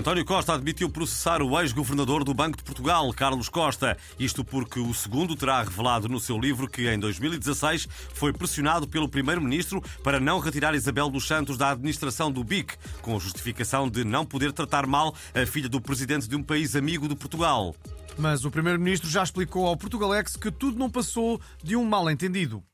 António Costa admitiu processar o ex-governador do Banco de Portugal, Carlos Costa. Isto porque o segundo terá revelado no seu livro que, em 2016, foi pressionado pelo primeiro-ministro para não retirar Isabel dos Santos da administração do BIC, com a justificação de não poder tratar mal a filha do presidente de um país amigo de Portugal. Mas o primeiro-ministro já explicou ao Portugalex que tudo não passou de um mal-entendido.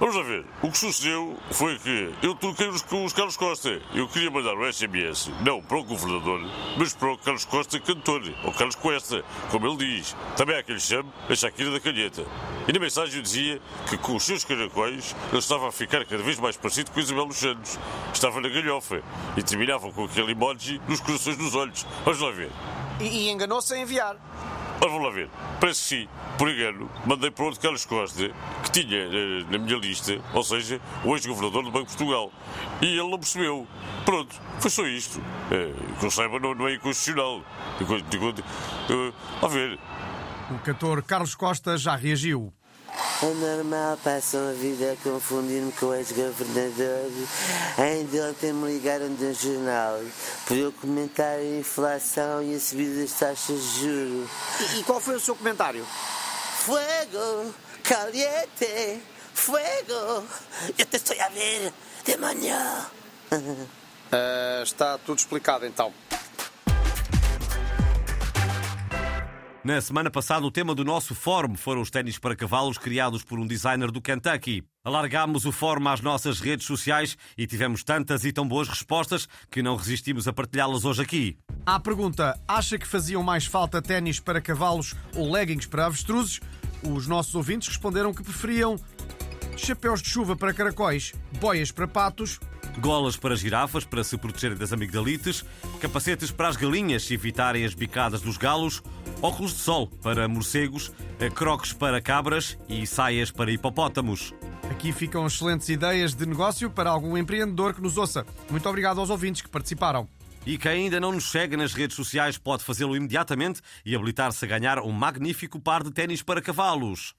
Vamos lá ver. O que sucedeu foi que eu troquei-nos com os Carlos Costa. Eu queria mandar um SMS, não para o governador, mas para o Carlos Costa cantor, ou Carlos Cuesta, como ele diz. Também há quem lhe chame a Shakira da Calheta. E na mensagem eu dizia que com os seus caracóis ele estava a ficar cada vez mais parecido com Isabel dos Santos. Estava na galhofa e terminava com aquele emoji nos corações dos olhos. Vamos lá ver. E, e enganou-se a enviar. Ora, vamos lá ver. Parece que sim, por engano, mandei para outro Carlos Costa, que tinha eh, na minha lista, ou seja, o ex-governador do Banco de Portugal. E ele não percebeu. Pronto, foi só isto. Eh, que eu saiba, não, não é inconstitucional. Uh, a ver. O cantor Carlos Costa já reagiu. É normal, passam a vida a confundir-me com o ex-governador. Ainda ontem me ligaram de um jornal para eu comentar a inflação e a subida das taxas de juros. E, e qual foi o seu comentário? Fuego, caliente, fuego. Eu te estou a ver de manhã. Uh, está tudo explicado então. Na semana passada, o tema do nosso fórum foram os ténis para cavalos criados por um designer do Kentucky. Alargámos o fórum às nossas redes sociais e tivemos tantas e tão boas respostas que não resistimos a partilhá-las hoje aqui. À pergunta: acha que faziam mais falta ténis para cavalos ou leggings para avestruzes? Os nossos ouvintes responderam que preferiam chapéus de chuva para caracóis, boias para patos golas para girafas para se protegerem das amigdalites, capacetes para as galinhas se evitarem as bicadas dos galos, óculos de sol para morcegos, croques para cabras e saias para hipopótamos. Aqui ficam excelentes ideias de negócio para algum empreendedor que nos ouça. Muito obrigado aos ouvintes que participaram. E quem ainda não nos segue nas redes sociais pode fazê-lo imediatamente e habilitar-se a ganhar um magnífico par de ténis para cavalos.